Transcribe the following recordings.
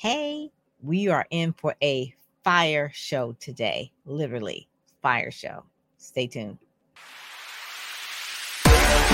Hey, we are in for a fire show today. Literally, fire show. Stay tuned.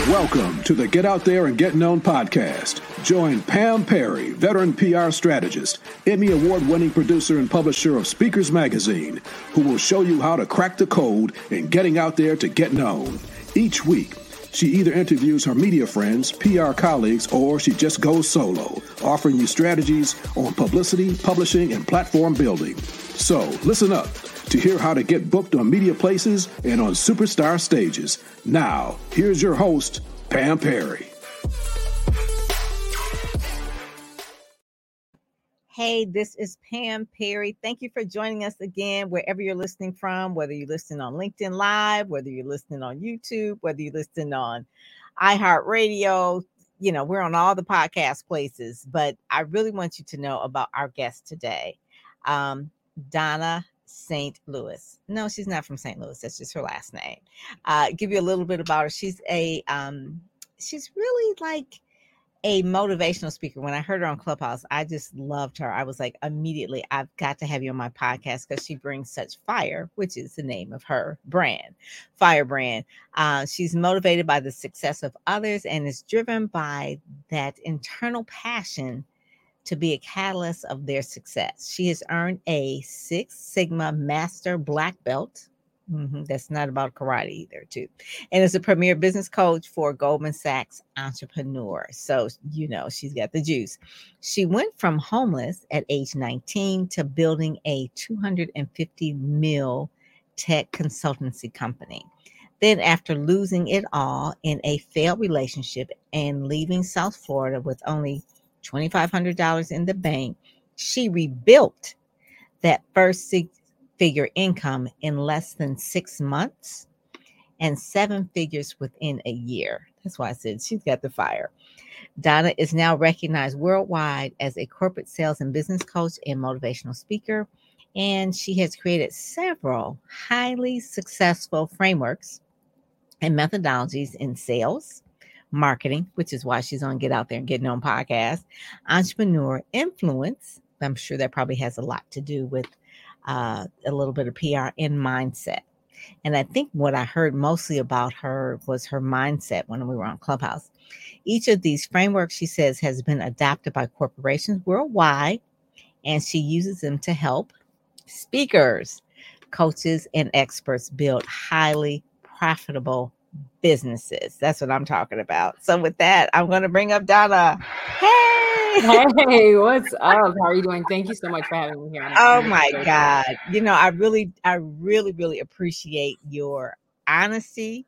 Welcome to the Get Out There and Get Known podcast. Join Pam Perry, veteran PR strategist, Emmy award winning producer and publisher of Speakers Magazine, who will show you how to crack the code in getting out there to get known. Each week, she either interviews her media friends, PR colleagues, or she just goes solo, offering you strategies on publicity, publishing, and platform building. So listen up to hear how to get booked on media places and on superstar stages. Now, here's your host, Pam Perry. Hey, this is Pam Perry. Thank you for joining us again, wherever you're listening from, whether you're listening on LinkedIn Live, whether you're listening on YouTube, whether you're listening on iHeartRadio. You know, we're on all the podcast places, but I really want you to know about our guest today, um, Donna St. Louis. No, she's not from St. Louis. That's just her last name. Uh, give you a little bit about her. She's a, um, she's really like, a motivational speaker. When I heard her on Clubhouse, I just loved her. I was like, immediately, I've got to have you on my podcast because she brings such fire, which is the name of her brand, Firebrand. Uh, she's motivated by the success of others and is driven by that internal passion to be a catalyst of their success. She has earned a Six Sigma Master Black Belt Mm-hmm. That's not about karate either, too. And is a premier business coach for Goldman Sachs entrepreneur. So, you know, she's got the juice. She went from homeless at age 19 to building a 250 mil tech consultancy company. Then, after losing it all in a failed relationship and leaving South Florida with only $2,500 in the bank, she rebuilt that first figure income in less than six months and seven figures within a year. That's why I said she's got the fire. Donna is now recognized worldwide as a corporate sales and business coach and motivational speaker. And she has created several highly successful frameworks and methodologies in sales, marketing, which is why she's on Get Out There and Get Known podcast, entrepreneur influence. I'm sure that probably has a lot to do with uh, a little bit of PR in mindset. And I think what I heard mostly about her was her mindset when we were on Clubhouse. Each of these frameworks, she says, has been adopted by corporations worldwide, and she uses them to help speakers, coaches, and experts build highly profitable businesses. That's what I'm talking about. So, with that, I'm going to bring up Donna. Hey! Hey, what's up? How are you doing? Thank you so much for having me here. Oh my God. You know, I really, I really, really appreciate your honesty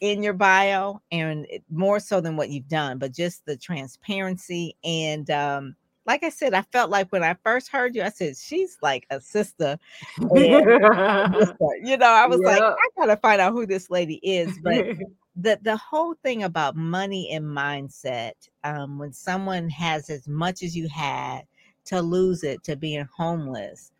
in your bio and more so than what you've done, but just the transparency. And um, like I said, I felt like when I first heard you, I said, she's like a sister. And, you know, I was yep. like, I gotta find out who this lady is. But the the whole thing about money and mindset um, when someone has as much as you had to lose it to being homeless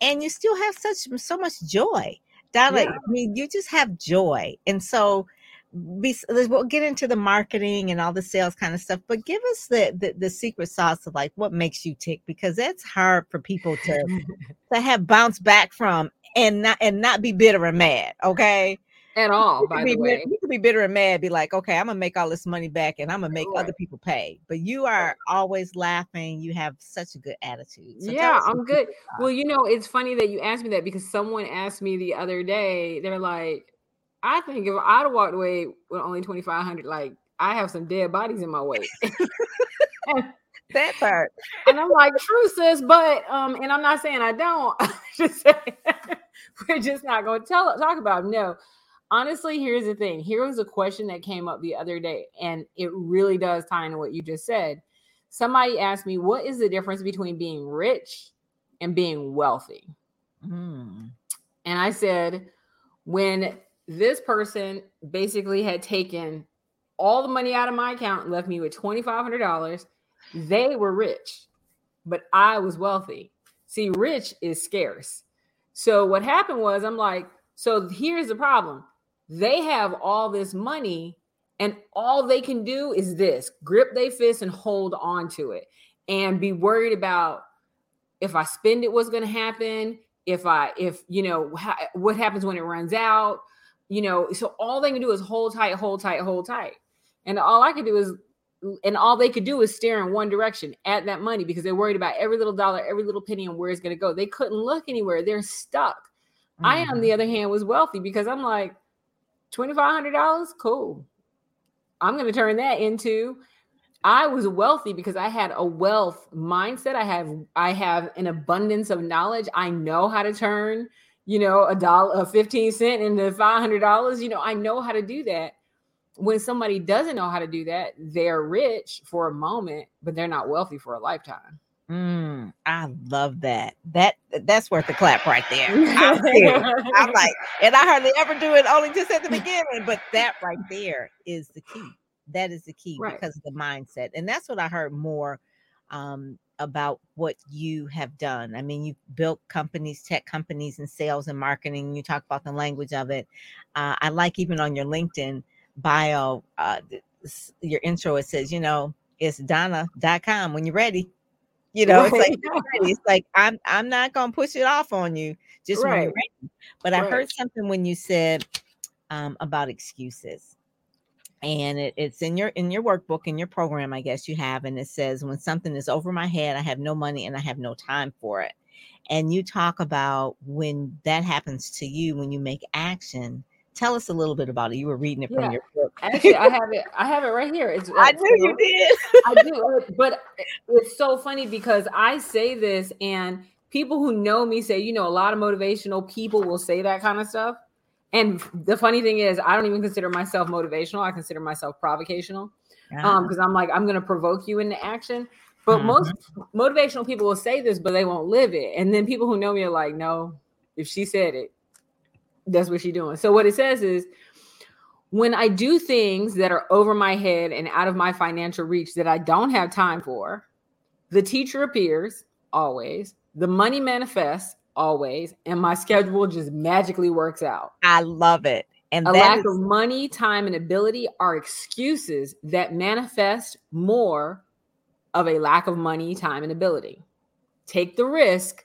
and you still have such so much joy Donna, yeah. I mean, you just have joy. And so we, we'll get into the marketing and all the sales kind of stuff, but give us the, the, the secret sauce of like what makes you tick because that's hard for people to to have bounce back from and not and not be bitter and mad. Okay, at all. By the way, you could be bitter and mad, be like, okay, I'm gonna make all this money back, and I'm gonna make right. other people pay. But you are always laughing. You have such a good attitude. So yeah, I'm good. Well, you know, it's funny that you asked me that because someone asked me the other day. They're like, I think if I'd walked away with only 2,500, like I have some dead bodies in my way. that part. And I'm like, true, sis, but um, and I'm not saying I don't. just saying, we're just not gonna tell talk about no honestly, here's the thing. Here was a question that came up the other day, and it really does tie into what you just said. Somebody asked me, What is the difference between being rich and being wealthy? Mm. And I said, When this person basically had taken all the money out of my account and left me with $2,500, they were rich, but I was wealthy. See, rich is scarce. So what happened was, I'm like, so here's the problem they have all this money and all they can do is this grip their fist and hold on to it and be worried about if I spend it, what's going to happen? If I, if you know, ha- what happens when it runs out? You know, so all they can do is hold tight, hold tight, hold tight, and all I could do is, and all they could do is stare in one direction at that money because they're worried about every little dollar, every little penny, and where it's going to go. They couldn't look anywhere. They're stuck. Mm-hmm. I, on the other hand, was wealthy because I'm like, twenty five hundred dollars, cool. I'm going to turn that into I was wealthy because I had a wealth mindset. I have I have an abundance of knowledge. I know how to turn, you know, a dollar, a 15 cent into $500. You know, I know how to do that. When somebody doesn't know how to do that, they're rich for a moment, but they're not wealthy for a lifetime. Mm, I love that. That that's worth a clap right there. I'm, I'm like, and I hardly ever do it only just at the beginning, but that right there is the key that is the key right. because of the mindset and that's what i heard more um, about what you have done i mean you've built companies tech companies and sales and marketing you talk about the language of it uh, i like even on your linkedin bio uh, your intro it says you know it's donna.com when you're ready you know right. it's like it's like i'm i'm not gonna push it off on you just right. ready but right. i heard something when you said um, about excuses and it, it's in your in your workbook in your program i guess you have and it says when something is over my head i have no money and i have no time for it and you talk about when that happens to you when you make action tell us a little bit about it you were reading it yeah. from your book actually i have it i have it right here it's i knew you did i do but it's so funny because i say this and people who know me say you know a lot of motivational people will say that kind of stuff and the funny thing is, I don't even consider myself motivational. I consider myself provocational. Yeah. Um, because I'm like, I'm gonna provoke you into action. But mm-hmm. most motivational people will say this, but they won't live it. And then people who know me are like, no, if she said it, that's what she's doing. So what it says is when I do things that are over my head and out of my financial reach that I don't have time for, the teacher appears always, the money manifests, always, and my schedule just magically works out. I love it. And a lack is- of money, time, and ability are excuses that manifest more of a lack of money, time, and ability. Take the risk,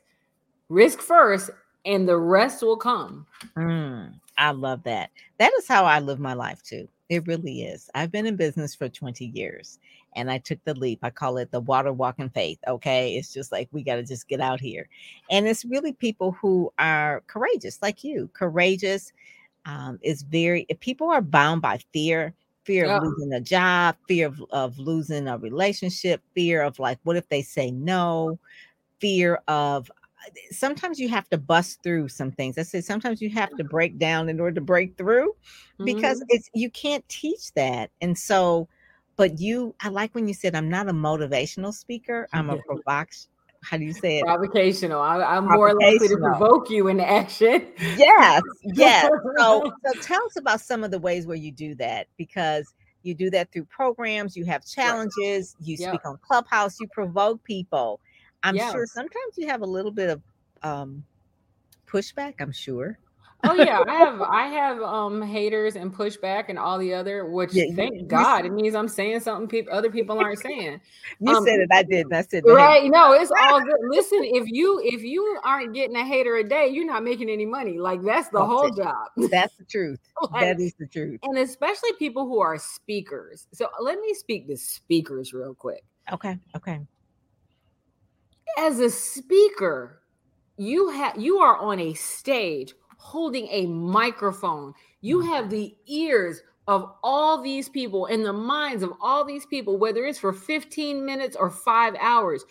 risk first, and the rest will come. Mm, I love that. That is how I live my life too. It really is. I've been in business for 20 years and I took the leap. I call it the water walking faith. Okay. It's just like we got to just get out here. And it's really people who are courageous, like you. Courageous um, is very, if people are bound by fear, fear of losing a job, fear of, of losing a relationship, fear of like, what if they say no, fear of sometimes you have to bust through some things. I say sometimes you have to break down in order to break through because mm-hmm. it's you can't teach that. And so, but you, I like when you said I'm not a motivational speaker. I'm a provocation. How do you say it? Provocational. I, am more likely to provoke you into action. Yes, yes. So, so tell us about some of the ways where you do that because you do that through programs. You have challenges. You speak on Clubhouse. You provoke people I'm yes. sure sometimes you have a little bit of um, pushback. I'm sure. oh yeah, I have I have um haters and pushback and all the other, which yeah, thank God it means I'm saying something people other people aren't saying. you um, said it, I did. That's it. Right? No, it's all good. Listen, if you if you aren't getting a hater a day, you're not making any money. Like that's the that's whole it. job. That's the truth. like, that is the truth. And especially people who are speakers. So let me speak to speakers real quick. Okay. Okay as a speaker, you have you are on a stage holding a microphone. You mm-hmm. have the ears of all these people and the minds of all these people, whether it's for 15 minutes or five hours.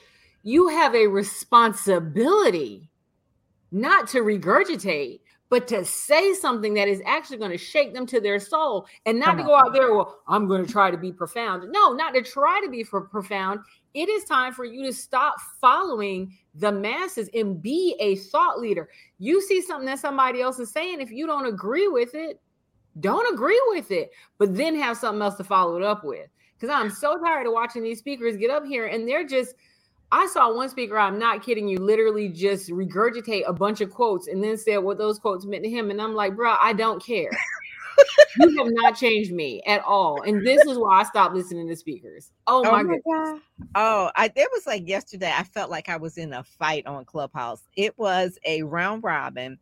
You have a responsibility not to regurgitate, but to say something that is actually going to shake them to their soul and not Come to go out there, well, I'm going to try to be profound. No, not to try to be for profound it is time for you to stop following the masses and be a thought leader. You see something that somebody else is saying, if you don't agree with it, don't agree with it, but then have something else to follow it up with. Because I'm so tired of watching these speakers get up here and they're just. I saw one speaker, I'm not kidding you, literally just regurgitate a bunch of quotes and then said what those quotes meant to him. And I'm like, bro, I don't care. you have not changed me at all. And this is why I stopped listening to speakers. Oh, oh my, my god. Oh, I it was like yesterday. I felt like I was in a fight on Clubhouse. It was a round robin.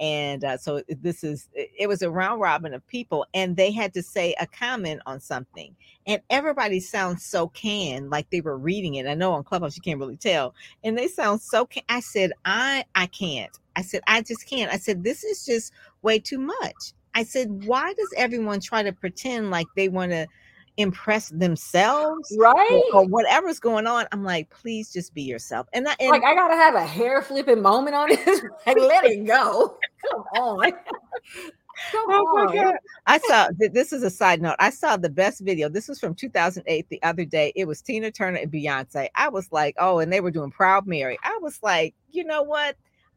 And uh, so this is it was a round robin of people, and they had to say a comment on something, and everybody sounds so can like they were reading it. I know on Clubhouse you can't really tell, and they sound so can. I said I I can't. I said I just can't. I said this is just way too much. I said, why does everyone try to pretend like they want to impress themselves, right, or, or, whatever's going on? I'm like, please just be yourself. And, I, and like, I gotta have a hair flipping moment on this. like, let it go. Come on. Come oh on. my God. I saw this is a side note. I saw the best video. This was from 2008 the other day. It was Tina Turner and Beyonce. I was like, oh, and they were doing Proud Mary. I was like, you know what?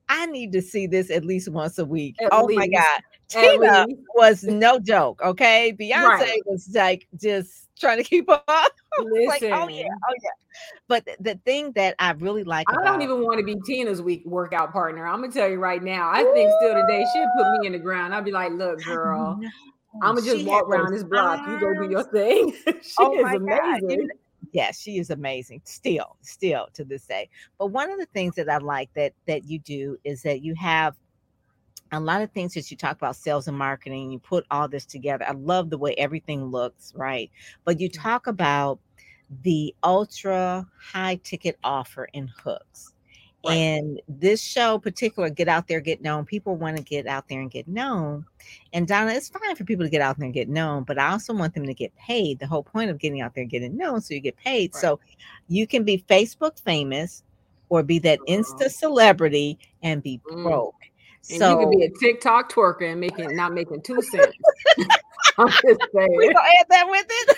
I need to see this at least once a week. At oh least. my God. Tina was no joke. Okay. Beyonce right. was like just trying to keep up. Listen. like, oh yeah, oh yeah. But the thing that I really like, I about, don't even want to be Tina's week workout partner. I'm gonna tell you right now. I think still today she'd put me in the ground. I'd be like, look, girl, I'm gonna just walk around this block. You go do your thing. she oh is amazing. God yes, she is amazing still, still to this day. But one of the things that I like that that you do is that you have a lot of things that you talk about sales and marketing, you put all this together. I love the way everything looks, right? But you talk about the ultra high ticket offer in hooks. Right. And this show, particular, get out there, get known. People want to get out there and get known. And Donna, it's fine for people to get out there and get known, but I also want them to get paid. The whole point of getting out there and getting known, so you get paid. Right. So you can be Facebook famous or be that Insta celebrity and be mm. And so you could be a TikTok twerker and making not making two cents. I'm just saying. We gonna add that with it.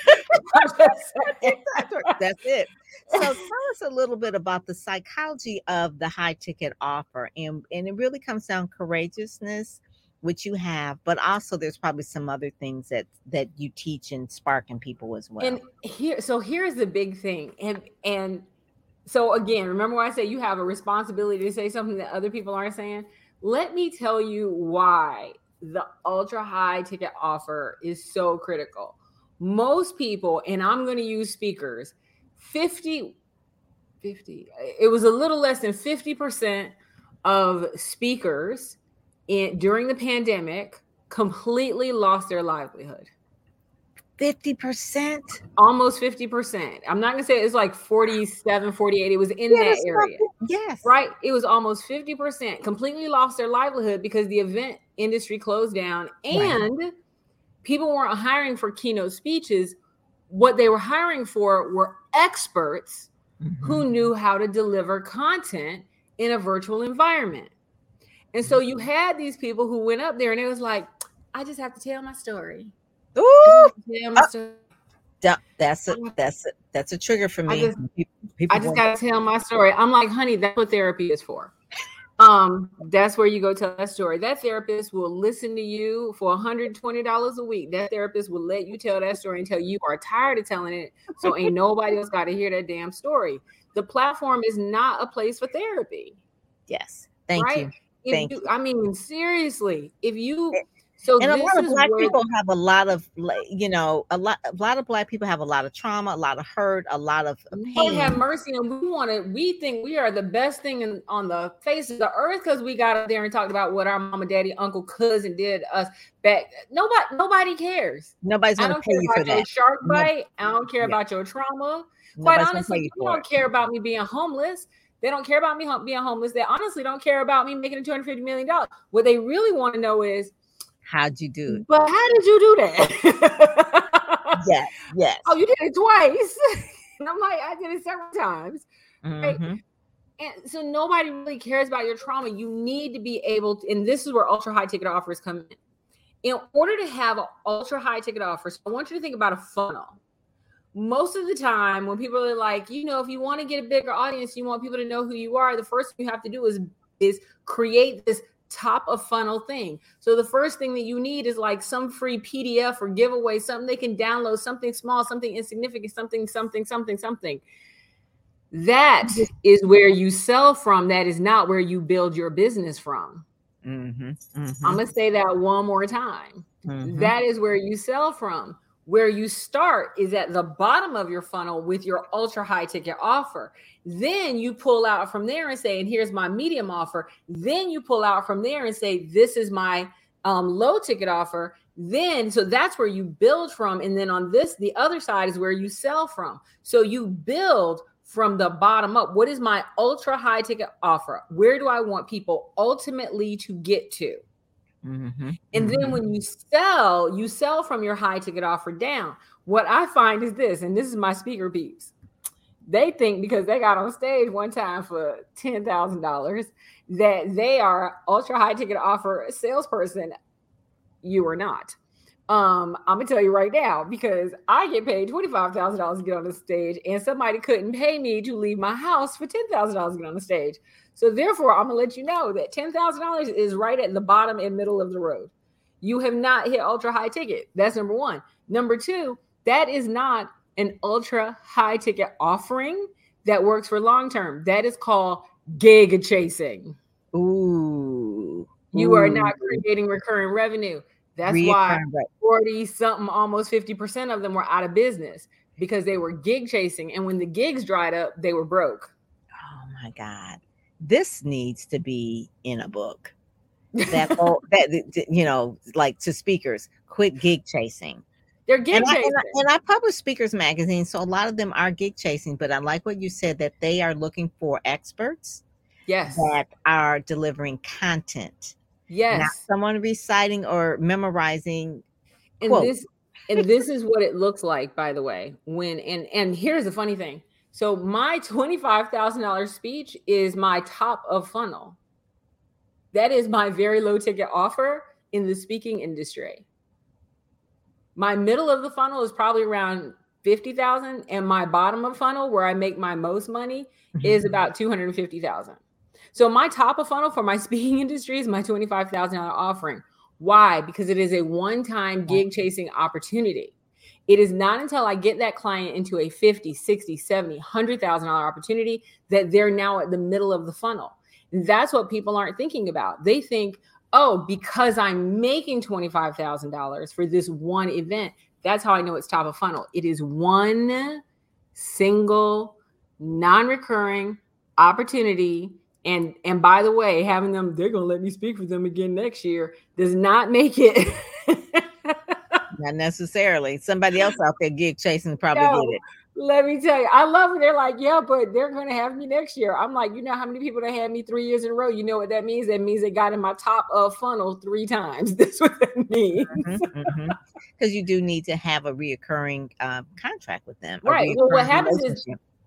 That's it. So tell us a little bit about the psychology of the high ticket offer, and and it really comes down courageousness, which you have, but also there's probably some other things that that you teach and spark in people as well. And here, so here's the big thing, and and so again, remember when I say you have a responsibility to say something that other people aren't saying. Let me tell you why the ultra high ticket offer is so critical. Most people, and I'm going to use speakers, 50, 50, it was a little less than 50% of speakers in, during the pandemic completely lost their livelihood. 50%? Almost 50%. I'm not going to say it's like 47, 48. It was in yeah, that area. Yes. Right? It was almost 50% completely lost their livelihood because the event industry closed down and right. people weren't hiring for keynote speeches. What they were hiring for were experts mm-hmm. who knew how to deliver content in a virtual environment. And so you mm-hmm. had these people who went up there and it was like, I just have to tell my story. Ooh, that's a that's a, that's a trigger for me. I just, people, I just gotta tell my story. I'm like, honey, that's what therapy is for. Um, that's where you go tell that story. That therapist will listen to you for $120 a week. That therapist will let you tell that story until you are tired of telling it. So ain't nobody else got to hear that damn story. The platform is not a place for therapy. Yes. Thank right? you. If Thank you, I mean, seriously, if you so and a lot of black where, people have a lot of, you know, a lot, a lot of black people have a lot of trauma, a lot of hurt, a lot of pain. Lord have mercy, and we want to. We think we are the best thing in, on the face of the earth because we got up there and talked about what our mama, daddy, uncle, cousin did us back. Nobody, nobody cares. Nobody's to pay you for that. Shark bite. I don't care yeah. about your trauma. Quite honestly, you don't it. care about me being homeless. They don't care about me being homeless. They honestly don't care about me making two hundred fifty million dollars. What they really want to know is How'd you do it? But how did you do that? yes, yes. Oh, you did it twice. and I'm like, I did it several times. Mm-hmm. Right? And so nobody really cares about your trauma. You need to be able to, and this is where ultra high ticket offers come in. In order to have an ultra high ticket offers, I want you to think about a funnel. Most of the time, when people are like, you know, if you want to get a bigger audience, you want people to know who you are, the first thing you have to do is is create this top of funnel thing. So the first thing that you need is like some free PDF or giveaway, something they can download, something small, something insignificant, something, something, something, something. That is where you sell from. That is not where you build your business from. Mm-hmm, mm-hmm. I'm gonna say that one more time. Mm-hmm. That is where you sell from. Where you start is at the bottom of your funnel with your ultra high ticket offer. Then you pull out from there and say, and here's my medium offer. Then you pull out from there and say, this is my um, low ticket offer. Then, so that's where you build from. And then on this, the other side is where you sell from. So you build from the bottom up. What is my ultra high ticket offer? Where do I want people ultimately to get to? Mm-hmm. And then mm-hmm. when you sell, you sell from your high ticket offer down. What I find is this, and this is my speaker peeps. They think because they got on stage one time for ten thousand dollars that they are ultra high ticket offer salesperson. You are not. Um, I'm gonna tell you right now because I get paid twenty five thousand dollars to get on the stage, and somebody couldn't pay me to leave my house for ten thousand dollars to get on the stage. So therefore, I'm gonna let you know that ten thousand dollars is right at the bottom and middle of the road. You have not hit ultra high ticket. That's number one. Number two, that is not an ultra high ticket offering that works for long term. That is called gig chasing. Ooh. You Ooh. are not creating recurring revenue. That's why 40 something, almost 50% of them were out of business because they were gig chasing. And when the gigs dried up, they were broke. Oh my God this needs to be in a book. That whole that you know, like to speakers, quit gig chasing. They're gig and chasing. I, and, I, and I publish speakers magazine, so a lot of them are gig chasing. But I like what you said that they are looking for experts. Yes, that are delivering content. Yes, not someone reciting or memorizing. And quotes. this and this is what it looks like, by the way. When and and here's the funny thing so my $25,000 speech is my top of funnel. That is my very low ticket offer in the speaking industry. My middle of the funnel is probably around 50,000 and my bottom of funnel where I make my most money mm-hmm. is about 250,000. So my top of funnel for my speaking industry is my $25,000 offering. Why? Because it is a one-time gig chasing opportunity. It is not until I get that client into a 50, 60, 70, $100,000 opportunity that they're now at the middle of the funnel. That's what people aren't thinking about. They think, oh, because I'm making $25,000 for this one event, that's how I know it's top of funnel. It is one single, non recurring opportunity. And and by the way, having them, they're gonna let me speak for them again next year does not make it Not necessarily. Somebody else out there gig chasing probably no, did it. Let me tell you, I love when They're like, yeah, but they're going to have me next year. I'm like, you know how many people that had me three years in a row? You know what that means? That means they got in my top of funnel three times. That's what that means. Because mm-hmm, mm-hmm. you do need to have a reoccurring um, contract with them. Right. Well, what happens is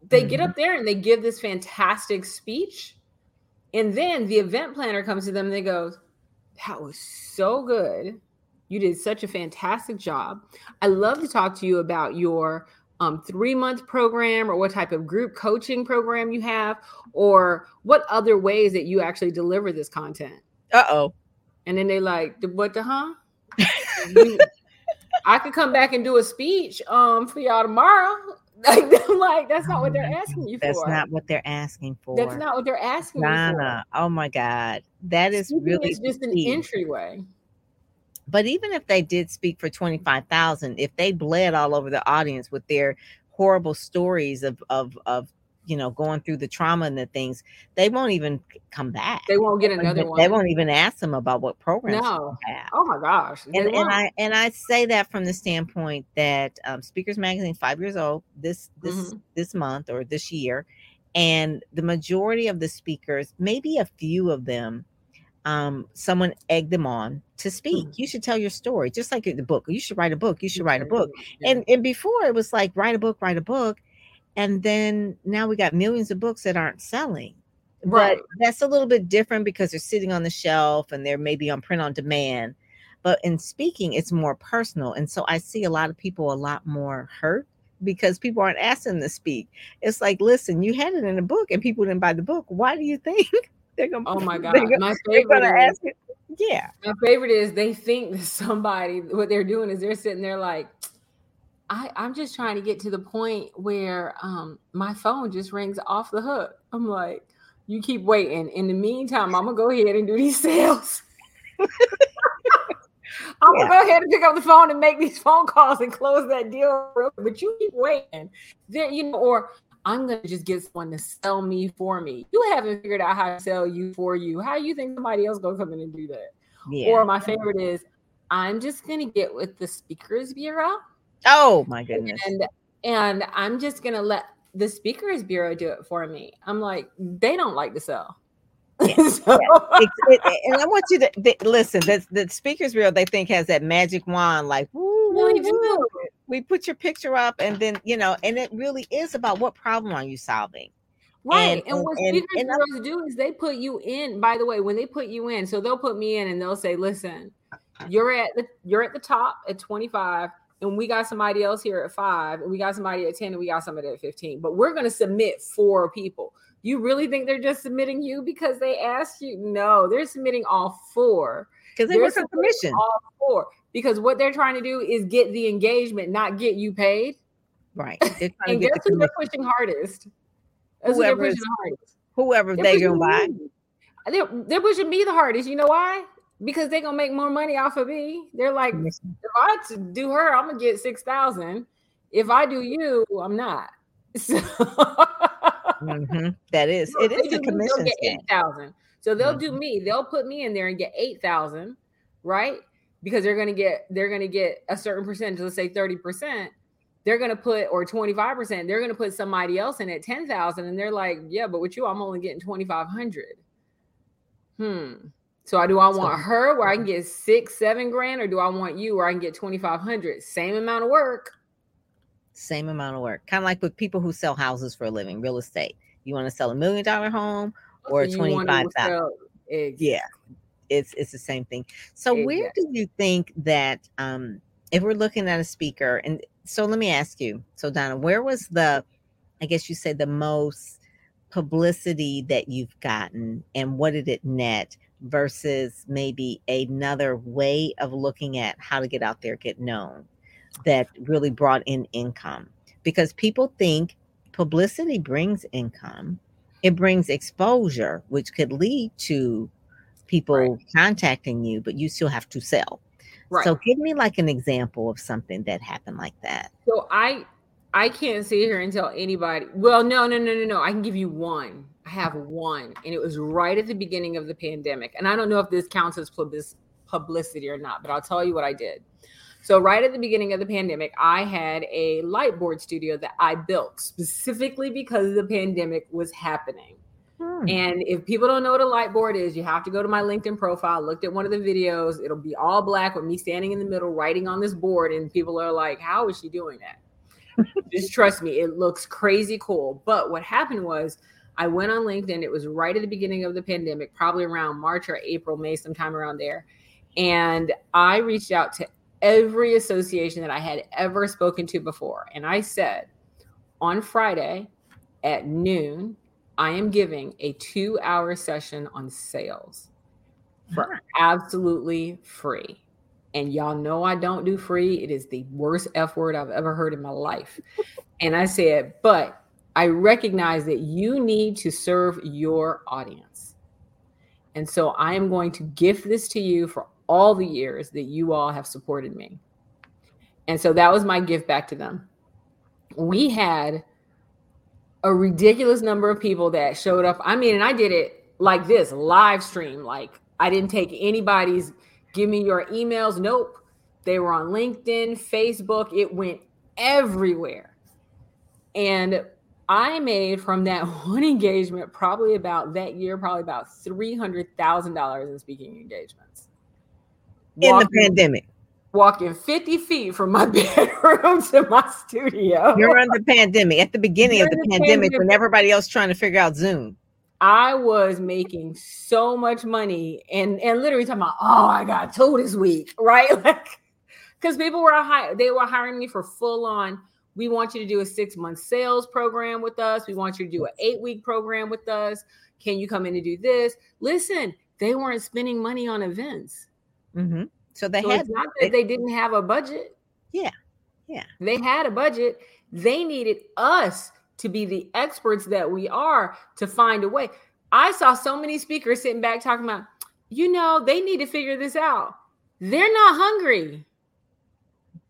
they mm-hmm. get up there and they give this fantastic speech. And then the event planner comes to them and they goes, that was so good. You did such a fantastic job. I love to talk to you about your um, three month program or what type of group coaching program you have, or what other ways that you actually deliver this content. Uh oh. And then they like, what the huh? I could come back and do a speech um for y'all tomorrow. Like, like that's not what they're asking you that's for. That's not what they're asking for. That's not what they're asking Donna, Oh my God. That is Speaking really is just an entryway. But even if they did speak for 25,000, if they bled all over the audience with their horrible stories of of of you know going through the trauma and the things, they won't even come back. They won't get another they, one. They won't even ask them about what programs. No. Oh my gosh. And, and I and I say that from the standpoint that um, Speakers Magazine five years old this this mm-hmm. this month or this year, and the majority of the speakers, maybe a few of them um, someone egged them on to speak. Mm. You should tell your story, just like the book. You should write a book. You should write a book. Yeah. And and before it was like write a book, write a book, and then now we got millions of books that aren't selling. Right. But that's a little bit different because they're sitting on the shelf and they're maybe on print on demand. But in speaking, it's more personal, and so I see a lot of people a lot more hurt because people aren't asking to speak. It's like, listen, you had it in a book and people didn't buy the book. Why do you think they're gonna, oh my god, gonna, my favorite. Is, yeah, my favorite is they think that somebody what they're doing is they're sitting there like, I I'm just trying to get to the point where um my phone just rings off the hook. I'm like, you keep waiting. In the meantime, I'm gonna go ahead and do these sales. I'm yeah. gonna go ahead and pick up the phone and make these phone calls and close that deal. But you keep waiting, there, you know, or I'm gonna just get someone to sell me for me. You haven't figured out how to sell you for you. How do you think somebody else gonna come in and do that? Yeah. Or my favorite is, I'm just gonna get with the speakers bureau. Oh my goodness! And and I'm just gonna let the speakers bureau do it for me. I'm like, they don't like to sell. So. It, it, and I want you to listen. That the speakers bureau they think has that magic wand, like woo, woo, woo. We put your picture up, and then you know, and it really is about what problem are you solving. Right. And, and what and, speakers and, bureaus do is they put you in, by the way, when they put you in, so they'll put me in and they'll say, listen, you're at the you're at the top at 25 and we got somebody else here at five, and we got somebody at 10, and we got somebody at 15. But we're going to submit four people. You really think they're just submitting you because they asked you? No, they're submitting all four. Because they want permission. All four. Because what they're trying to do is get the engagement, not get you paid. Right. and guess who they're pushing hardest? That's whoever they're pushing hardest. Whoever they're, going to buy. They're, they're pushing me the hardest. You know why? because they're gonna make more money off of me. They're like, if I do her, I'm gonna get six thousand. If I do you, I'm not. So mm-hmm. that is so it is a commission. Get eight thousand. So they'll mm-hmm. do me. They'll put me in there and get eight thousand, right? Because they're gonna get they're gonna get a certain percentage. Let's say thirty percent. They're gonna put or twenty five percent. They're gonna put somebody else in at ten thousand, and they're like, yeah, but with you, I'm only getting twenty five hundred. Hmm. So I do I want her where I can get six, seven grand, or do I want you where I can get twenty five hundred? Same amount of work. Same amount of work. Kind of like with people who sell houses for a living, real estate. You want to sell a million dollar home or so twenty five thousand? Exactly. Yeah, it's it's the same thing. So exactly. where do you think that um if we're looking at a speaker and so let me ask you, so Donna, where was the I guess you said the most publicity that you've gotten and what did it net? versus maybe another way of looking at how to get out there, get known that really brought in income. Because people think publicity brings income, it brings exposure, which could lead to people right. contacting you, but you still have to sell. Right. So give me like an example of something that happened like that. So I I can't sit here and tell anybody. Well, no, no, no, no, no. I can give you one. I have one, and it was right at the beginning of the pandemic. And I don't know if this counts as publicity or not, but I'll tell you what I did. So, right at the beginning of the pandemic, I had a light board studio that I built specifically because the pandemic was happening. Hmm. And if people don't know what a light board is, you have to go to my LinkedIn profile, looked at one of the videos. It'll be all black with me standing in the middle, writing on this board. And people are like, How is she doing that? Just trust me, it looks crazy cool. But what happened was, I went on LinkedIn. It was right at the beginning of the pandemic, probably around March or April, May, sometime around there. And I reached out to every association that I had ever spoken to before. And I said, on Friday at noon, I am giving a two hour session on sales for ah. absolutely free. And y'all know I don't do free. It is the worst F word I've ever heard in my life. And I said, but I recognize that you need to serve your audience. And so I am going to gift this to you for all the years that you all have supported me. And so that was my gift back to them. We had a ridiculous number of people that showed up. I mean, and I did it like this live stream. Like I didn't take anybody's give me your emails. Nope. They were on LinkedIn, Facebook. It went everywhere. And I made from that one engagement probably about that year, probably about three hundred thousand dollars in speaking engagements. Walking, in the pandemic. Walking 50 feet from my bedroom to my studio. You're on the pandemic at the beginning You're of the, the pandemic, pandemic when everybody else trying to figure out Zoom. I was making so much money and and literally talking about, oh, I got two this week, right? Like because people were high, they were hiring me for full on we want you to do a six month sales program with us. We want you to do an eight week program with us. Can you come in and do this? Listen, they weren't spending money on events. Mm-hmm. So they so had not that they, they didn't have a budget. Yeah. Yeah. They had a budget. They needed us to be the experts that we are to find a way. I saw so many speakers sitting back talking about, you know, they need to figure this out. they're not hungry.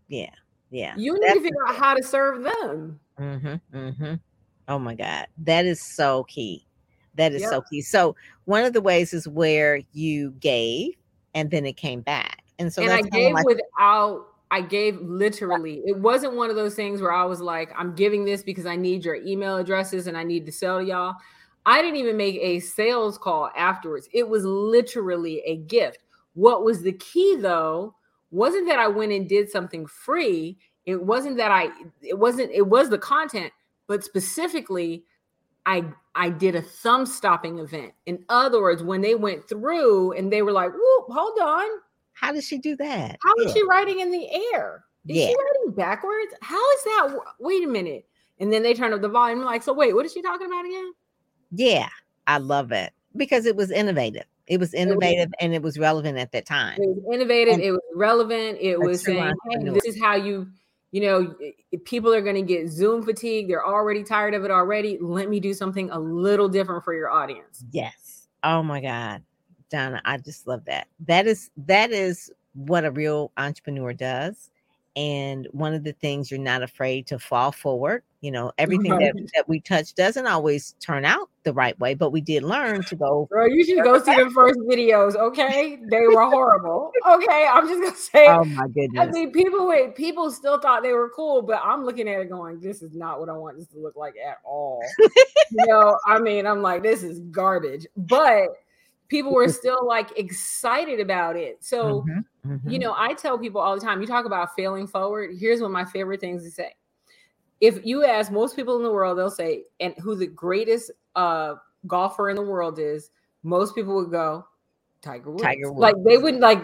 Yeah. Yeah. You need to figure out how to serve them. Mm-hmm. Mm-hmm. Oh my God. That is so key. That is yep. so key. So one of the ways is where you gave and then it came back. And so and I gave like- without I gave literally. It wasn't one of those things where I was like, I'm giving this because I need your email addresses and I need to sell to y'all. I didn't even make a sales call afterwards. It was literally a gift. What was the key though wasn't that I went and did something free. It wasn't that I it wasn't it was the content, but specifically I I did a thumb stopping event. In other words, when they went through and they were like, "Whoop, hold on." How did she do that? How is she writing in the air? Is yeah. she writing backwards? How is that? Wait a minute. And then they turn up the volume like, so wait, what is she talking about again? Yeah, I love it because it was innovative. It was innovative it was, and it was relevant at that time. It was innovative. And it was relevant. It was saying, hey, this is how you, you know, people are going to get Zoom fatigue. They're already tired of it already. Let me do something a little different for your audience. Yes. Oh my God. Donna, I just love that. That is that is what a real entrepreneur does and one of the things you're not afraid to fall forward you know everything right. that, that we touch doesn't always turn out the right way but we did learn to go Girl, you should go see the first videos okay? They were horrible okay? I'm just gonna say oh my goodness. i mean people wait people still thought they were cool but i'm looking at it going this is not what i want this to look like at all. You know i mean i'm like this is garbage. But people were still like excited about it. So, mm-hmm, mm-hmm. you know, I tell people all the time, you talk about failing forward. Here's one of my favorite things to say. If you ask most people in the world, they'll say, and who the greatest uh, golfer in the world is, most people would go, Tiger Woods. Tiger Woods. Like they wouldn't like,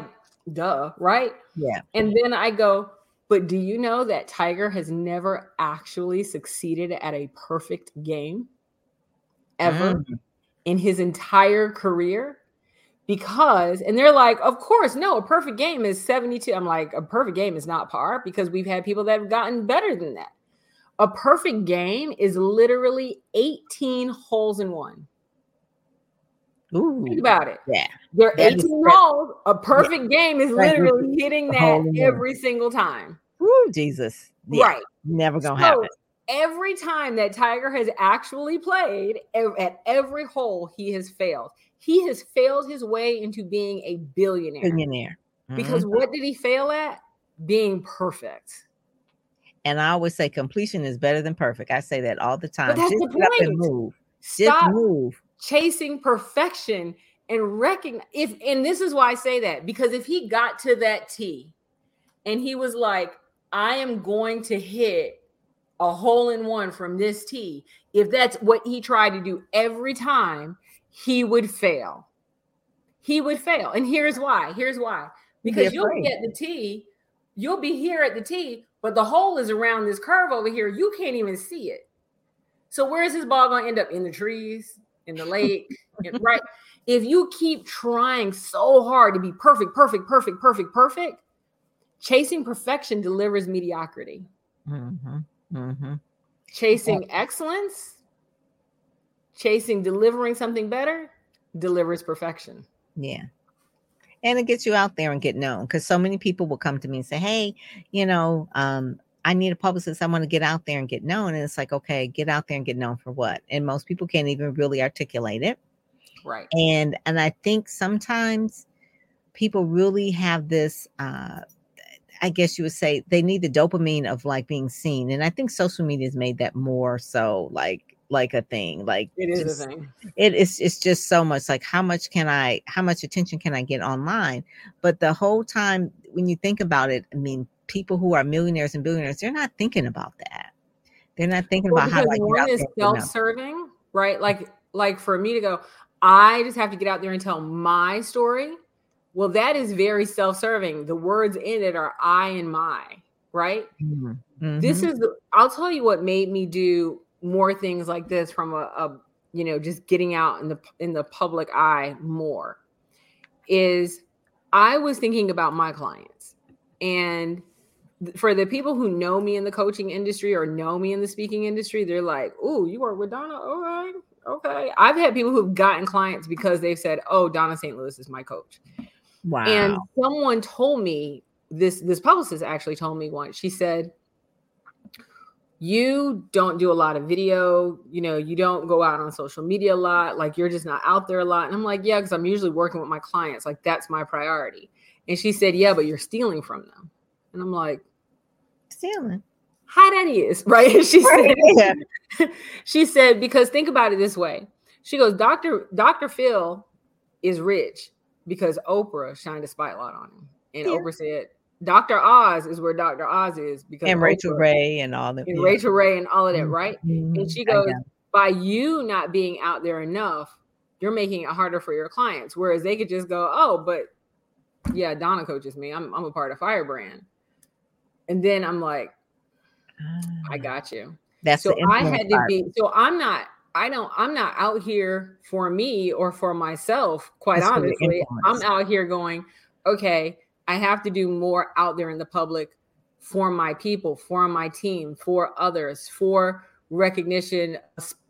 duh, right? Yeah. And then I go, but do you know that Tiger has never actually succeeded at a perfect game ever mm. In his entire career? because and they're like of course no a perfect game is 72 i'm like a perfect game is not par because we've had people that have gotten better than that a perfect game is literally 18 holes in one Ooh, Think about it. Yeah. There are 18 holes. A perfect yeah. game is literally hitting that every single time. Ooh, Jesus. Yeah. Right. Never gonna so, happen. Every time that Tiger has actually played, at every hole, he has failed he has failed his way into being a billionaire. Billionaire. Mm-hmm. Because what did he fail at? Being perfect. And I always say completion is better than perfect. I say that all the time. But Just the get up move. Stop Just move. Chasing perfection and recognize if and this is why I say that because if he got to that T and he was like, I am going to hit a hole in one from this tee. if that's what he tried to do every time, he would fail. He would fail. And here's why. Here's why. Because you'll be at the tee, you'll be here at the tee, but the hole is around this curve over here. You can't even see it. So where is this ball going to end up? In the trees, in the lake, right? If you keep trying so hard to be perfect, perfect, perfect, perfect, perfect, chasing perfection delivers mediocrity. Mm-hmm. Mm-hmm. Chasing excellence chasing delivering something better delivers perfection. Yeah. And it gets you out there and get known because so many people will come to me and say, Hey, you know, um, I need a publicist. I want to get out there and get known. And it's like, okay, get out there and get known for what? And most people can't even really articulate it. Right. And and I think sometimes people really have this uh I guess you would say they need the dopamine of like being seen. And I think social media has made that more so like like a thing. Like it is just, a thing. It is it's just so much like how much can I how much attention can I get online? But the whole time when you think about it, I mean, people who are millionaires and billionaires, they're not thinking about that. They're not thinking well, about how one I is self-serving, right? Like like for me to go, I just have to get out there and tell my story. Well, that is very self-serving. The words in it are I and my, right? Mm-hmm. Mm-hmm. This is I'll tell you what made me do more things like this from a, a you know just getting out in the in the public eye more is I was thinking about my clients and for the people who know me in the coaching industry or know me in the speaking industry, they're like, "Oh, you work with Donna? All right, okay." I've had people who've gotten clients because they've said, "Oh, Donna St. Louis is my coach," Wow. And someone told me this this publicist actually told me once. She said, "You don't do a lot of video, you know, you don't go out on social media a lot, like you're just not out there a lot." And I'm like, "Yeah, cuz I'm usually working with my clients, like that's my priority." And she said, "Yeah, but you're stealing from them." And I'm like, stealing. How that is, right? She said, yeah. she said, because think about it this way. She goes, Dr. Dr. Phil is rich because Oprah shined a spotlight on him. And yeah. Oprah said, Dr. Oz is where Dr. Oz is because and Rachel Oprah, Ray and all that. And yeah. Rachael Ray and all of that, right? Mm-hmm. And she goes, by you not being out there enough, you're making it harder for your clients. Whereas they could just go, oh, but yeah, Donna coaches me. I'm I'm a part of Fyrebrand. And then I'm like, I ah. got you. That's so I had to be so I'm not I don't I'm not out here for me or for myself, quite That's honestly. I'm out here going, okay, I have to do more out there in the public for my people, for my team, for others, for recognition,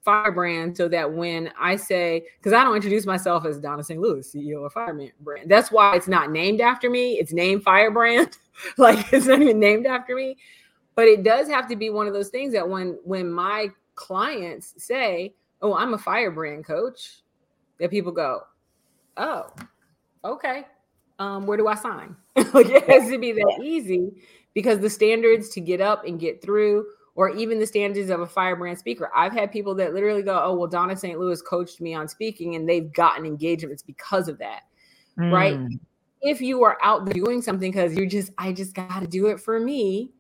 Fyrebrand, so that when I say, because I don't introduce myself as Donna St. Louis, CEO of Fyrebrand. That's why it's not named after me. It's named Fyrebrand. like it's not even named after me but it does have to be one of those things that when when my clients say oh i'm a fyrebrand coach that people go oh okay um, where do i sign like it has to be that easy because the standards to get up and get through or even the standards of a fyrebrand speaker i've had people that literally go oh well donna st louis coached me on speaking and they've gotten engagements because of that mm. right if you are out doing something because you're just i just got to do it for me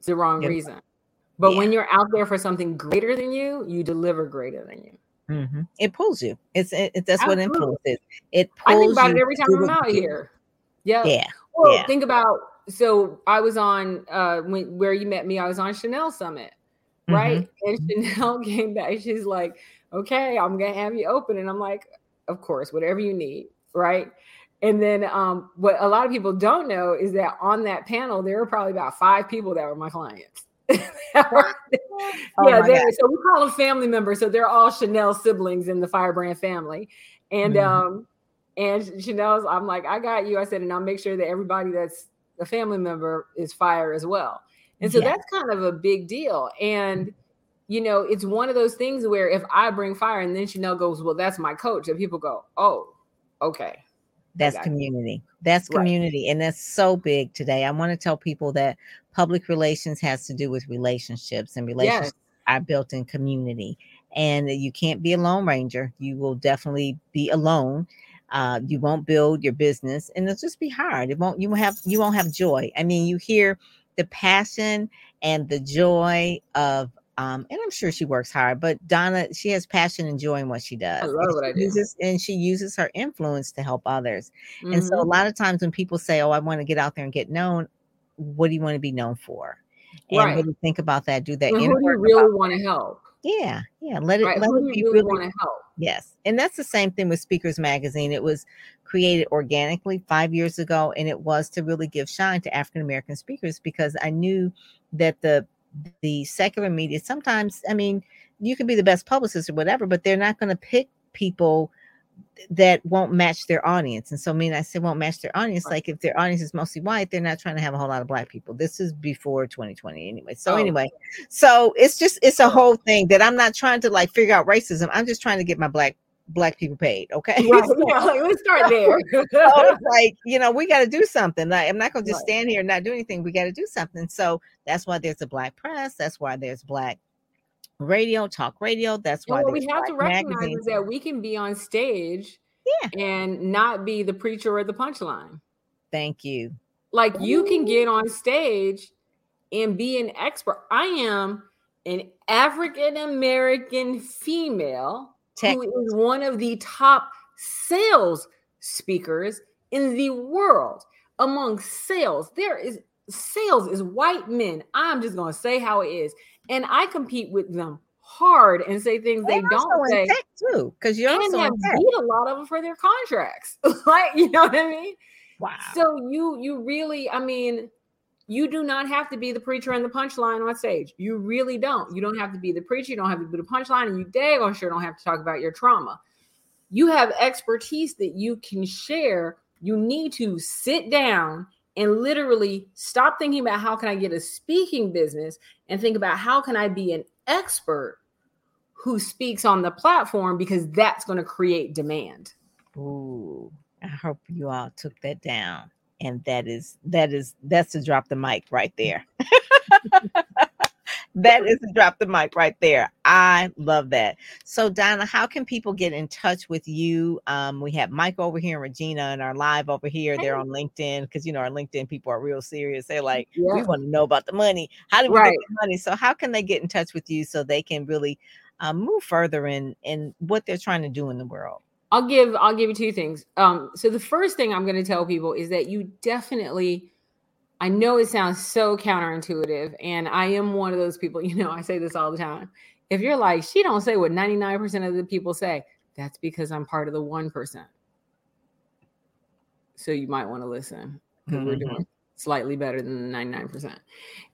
it's the wrong yep. reason. But yeah. when you're out there for something greater than you, you deliver greater than you. Mm-hmm. It pulls you. It's it, that's Absolutely. what influence is. It pulls it. I think about it every time I'm out here. Yeah. Yeah. Well, yeah. think about so I was on uh when where you met me, I was on Chanel Summit, right? Mm-hmm. And Chanel came back. She's like, okay, I'm gonna have you open. And I'm like, of course, whatever you need, right? And then um, what a lot of people don't know is that on that panel, there were probably about five people that were my clients. oh yeah, so we call them family members. So they're all Chanel siblings in the Fyrebrand family. And mm-hmm. um, and Chanel's, I'm like, I got you. I said, and I'll make sure that everybody that's a family member is fire as well. And so yeah. that's kind of a big deal. And you know, it's one of those things where if I bring fire and then Chanel goes, Well, that's my coach, and people go, Oh, okay. That's community. That's community. Right. And that's so big today. I want to tell people that public relations has to do with relationships and relationships yes. are built in community. And you can't be a lone ranger. You will definitely be alone. Uh, you won't build your business and it'll just be hard. It won't, you won't have, you won't have joy. I mean, you hear the passion and the joy of um, and I'm sure she works hard, but Donna, she has passion and joy in what she does. I love what I do. Uses, and she uses her influence to help others. Mm-hmm. And so a mm-hmm. lot of times when people say, Oh, I want to get out there and get known, what do you want to be known for? And right. really think about that. Do that. who do you really want to help? Yeah, yeah. Let it right. let who it be really, really want to help. Yes. And that's the same thing with Speakers Magazine. It was created organically five years ago, and it was to really give shine to African American speakers because I knew that the the secular media sometimes i mean you can be the best publicist or whatever but they're not going to pick people that won't match their audience. And so I mean i said won't match their audience like if their audience is mostly white they're not trying to have a whole lot of black people. This is before 2020 anyway. So oh. anyway so it's just it's a whole thing that i'm not trying to like figure out racism. I'm just trying to get my black black people paid. Okay. Right. yeah, like, let's start there. so like, you know, we got to do something. Like, I'm not going to just right. stand here and not do anything. We got to do something. So that's why there's a black press. That's why there's black radio, talk radio. That's why we have to recognize magazines. is that we can be on stage yeah. and not be the preacher or the punchline. Thank you. Like you can get on stage and be an expert. I am an African American female Tech. who is one of the top sales speakers in the world. Among sales, there is sales is white men. I'm just gonna say how it is, and I compete with them hard and say things they don't say too, because you're also have beat a lot of them for their contracts. like you know what I mean? Wow. So you you really, I mean, you do not have to be the preacher and the punchline on stage. You really don't. You don't have to be the preacher. You don't have to be the punchline, and you dang on sure don't have to talk about your trauma. you have expertise that you can share. You need to sit down and literally stop thinking about how can I get a speaking business and think about how can I be an expert who speaks on the platform because that's going to create demand. Ooh, I hope you all took that down. And that is that is that's to drop the mic right there. that is to drop the mic right there. I love that. So, Donna, how can people get in touch with you? Um, we have Mike over here and Regina and our live over here. They're on LinkedIn because you know our LinkedIn people are real serious. They're like, yeah. we want to know about the money. How do we right. get the money? So, how can they get in touch with you so they can really um, move further in in what they're trying to do in the world? I'll give I'll give you two things. Um, so the first thing I'm going to tell people is that you definitely I know it sounds so counterintuitive, and I am one of those people. You know, I say this all the time. If you're like, she don't say what 99% of the people say, that's because I'm part of the one percent. So you might want to listen because mm-hmm. we're doing slightly better than the 99%.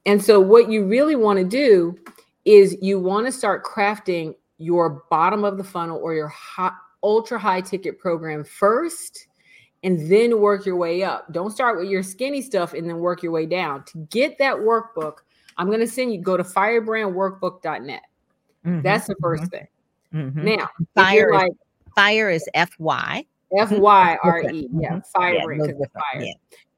And so what you really want to do is you want to start crafting your bottom of the funnel or your hot, ultra high ticket program first and then work your way up. Don't start with your skinny stuff and then work your way down. To get that workbook, I'm going to send you go to fyrebrandworkbook.net. Mm-hmm, That's the 1st mm-hmm, thing. Mm-hmm. Now, fire like fire is F Y. F Y R E. Yeah, mm-hmm. fire fire. Yeah.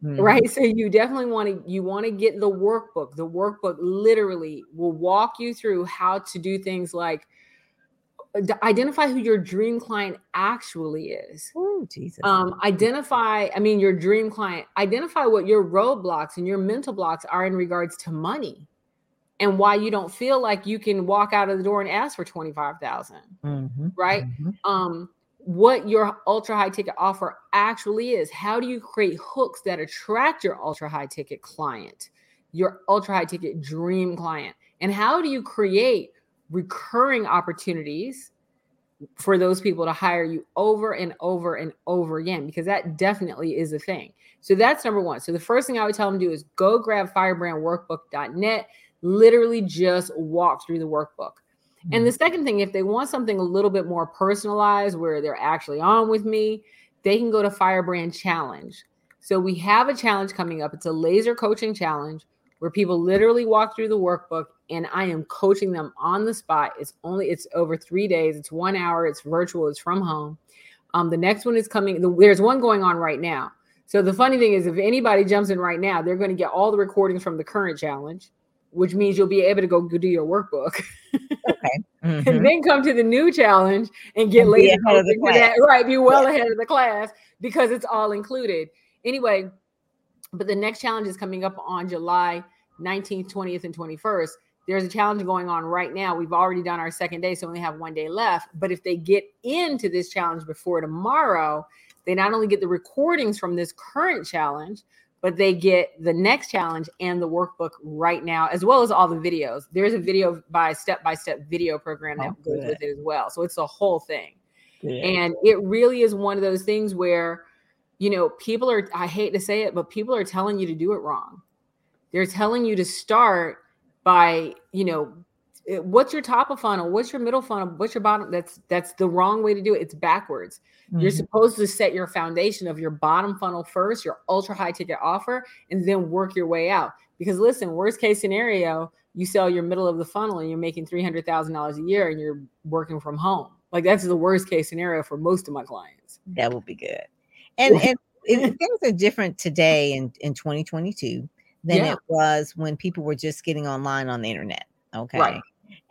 Mm-hmm. Right. So you definitely want to you want to get the workbook. The workbook literally will walk you through how to do things like identify who your dream client actually is. Oh, Jesus. Um, identify, I mean, your dream client, identify what your roadblocks and your mental blocks are in regards to money and why you don't feel like you can walk out of the door and ask for 25,000. Mm-hmm, right? Mm-hmm. Um, what your ultra high ticket offer actually is. How do you create hooks that attract your ultra high ticket client, your ultra high ticket dream client? And how do you create recurring opportunities for those people to hire you over and over and over again because that definitely is a thing. So that's number one. So the first thing I would tell them to do is go grab fyrebrandworkbook.net, literally just walk through the workbook. Mm-hmm. And the second thing, if they want something a little bit more personalized where they're actually on with me, they can go to Fyrebrand Challenge. So we have a challenge coming up. It's a laser coaching challenge where people literally walk through the workbook and I am coaching them on the spot. It's only it's over 3 days. It's 1 hour. It's virtual. It's from home. Um the next one is coming the, there's one going on right now. So the funny thing is if anybody jumps in right now, they're going to get all the recordings from the current challenge, which means you'll be able to go do your workbook. okay. Mm-hmm. and then come to the new challenge and get later right, be well yeah. ahead of the class because it's all included. Anyway, but the next challenge is coming up on July 19th, 20th, and 21st. There's a challenge going on right now. We've already done our second day, so we only have one day left. But if they get into this challenge before tomorrow, they not only get the recordings from this current challenge, but they get the next challenge and the workbook right now, as well as all the videos. There's a video by step by step video program that oh, goes with it as well. So it's a whole thing. And it really is one of those things where you know, people are, I hate to say it, but people are telling you to do it wrong. They're telling you to start by, you know, eh, what's your top of funnel? What's your middle funnel? What's your bottom? That's that's the wrong way to do it. It's backwards. Mm-hmm. You're supposed to set your foundation of your bottom funnel first, your ultra high ticket offer, and then work your way out. Because listen, worst case scenario, you sell your middle of the funnel and you're making three hundred thousand dollars a year and you're working from home. Like that's the worst case scenario for most of my clients. That would be good and and it, things are different today in in 2022 than yeah. it was when people were just getting online on the internet okay right.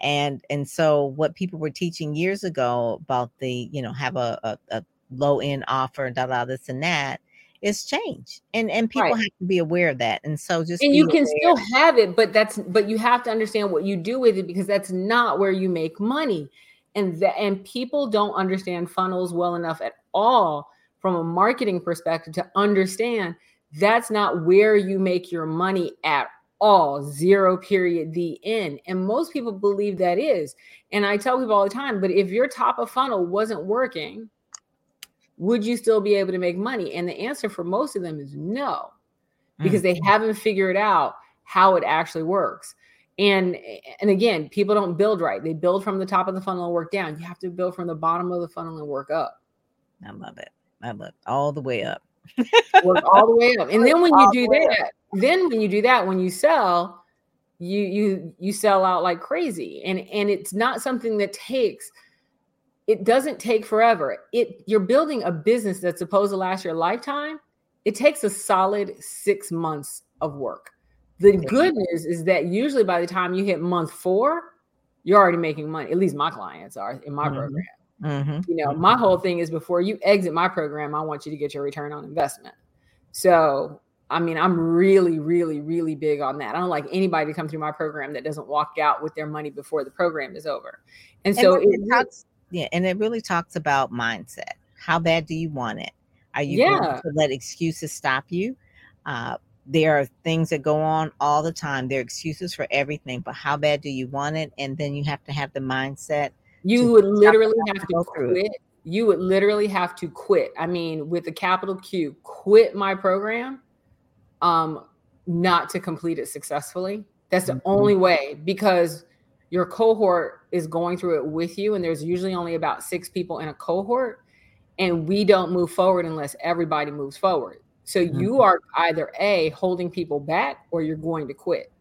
and and so what people were teaching years ago about the you know have a, a, a low end offer da da this and that is change and and people right. have to be aware of that and so just and you can aware. still have it but that's but you have to understand what you do with it because that's not where you make money and that and people don't understand funnels well enough at all from a marketing perspective to understand that's not where you make your money at all zero period the end and most people believe that is and i tell people all the time but if your top of funnel wasn't working would you still be able to make money and the answer for most of them is no because mm-hmm. they haven't figured out how it actually works and and again people don't build right they build from the top of the funnel and work down you have to build from the bottom of the funnel and work up I love it. I love it. all the way up. Work all the way up. And then when you do that, then when you do that, when you sell, you you you sell out like crazy. And and it's not something that takes it doesn't take forever. It you're building a business that's supposed to last your lifetime. It takes a solid six months of work. The good news is that usually by the time you hit month four, you're already making money. At least my clients are in my mm-hmm. program. Mm-hmm. You know, my whole thing is before you exit my program, I want you to get your return on investment. So, I mean, I'm really, really, really big on that. I don't like anybody to come through my program that doesn't walk out with their money before the program is over. And, and so it, it talks, yeah, and it really talks about mindset. How bad do you want it? Are you yeah. going to let excuses stop you? Uh, there are things that go on all the time. There are excuses for everything, but how bad do you want it? And then you have to have the mindset. You would literally have to quit. You would literally have to quit. I mean, with a capital Q, quit my program, um, not to complete it successfully. That's the mm-hmm. only way because your cohort is going through it with you, and there's usually only about six people in a cohort, and we don't move forward unless everybody moves forward. So mm-hmm. you are either A, holding people back or you're going to quit.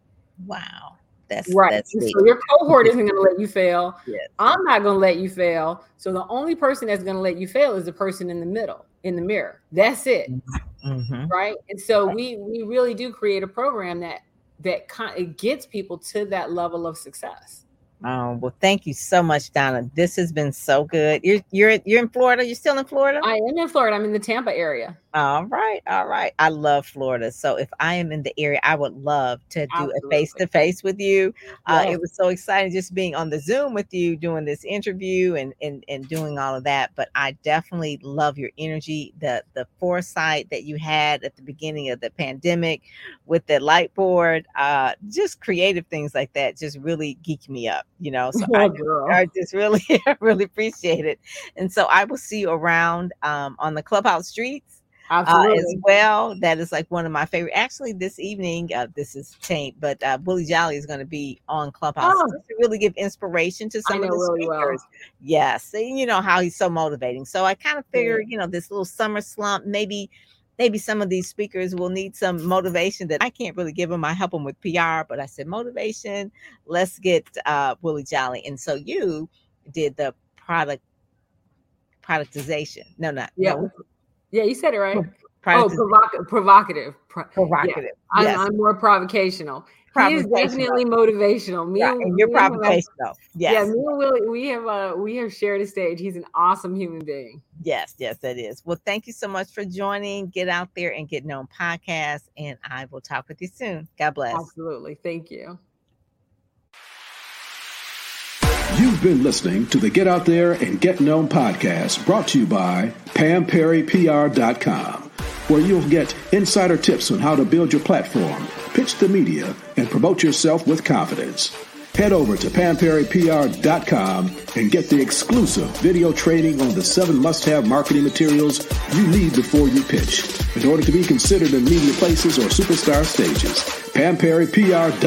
Wow. That's right. That's so your cohort isn't going to let you fail. Yes. I'm not going to let you fail. So the only person that's going to let you fail is the person in the middle, in the mirror. That's it. Mm-hmm. Right. And so we we really do create a program that that kind it gets people to that level of success. Um, well, thank you so much, Donna. This has been so good. You're you're you're in Florida. You're still in Florida. I am in Florida. I'm in the Tampa area. All right, all right. I love Florida. So if I am in the area, I would love to do Absolutely. a face to face with you. Uh, It was so exciting just being on the Zoom with you, doing this interview and and and doing all of that. But I definitely love your energy, the the foresight that you had at the beginning of the pandemic with the light board, uh, just creative things like that, just really geek me up. You know, so oh, I, I, just really really appreciate it. And so I will see you around um, on the clubhouse streets uh, as well. That is like one of my favorite. Actually, this evening, uh, this is taint, but uh, Willie Jolley is going to be on Clubhouse oh. to really give inspiration to some of the really speakers. Well. Yes, and you know how he's so motivating. So I kind of figured, yeah. you know, this little summer slump, maybe. Maybe some of these speakers will need some motivation that I can't really give them. I help them with PR, but I said motivation. Let's get uh, Willie Jolley, and so you did the product productization. No, not yeah. No, yeah, you said it right. Oh, provoc- provocative. provocative. Yeah. Yes. I'm, I'm, more provocational. He is definitely motivational. Me yeah, and, and you're provocational. yes. Yeah, me and Willie, we have uh we have shared a stage. He's an awesome human being. Yes, yes, that is. Well, thank you so much for joining. Get out there and get known podcast. And I will talk with you soon. God bless. Absolutely. Thank you. You've been listening to the Get Out There and Get Known podcast brought to you by PamPerryPR.com, where you'll get insider tips on how to build your platform, pitch the media, and promote yourself with confidence. Head over to PamPerryPR.com and get the exclusive video training on the seven must have marketing materials you need before you pitch in order to be considered in media places or superstar stages. PamPerryPR.com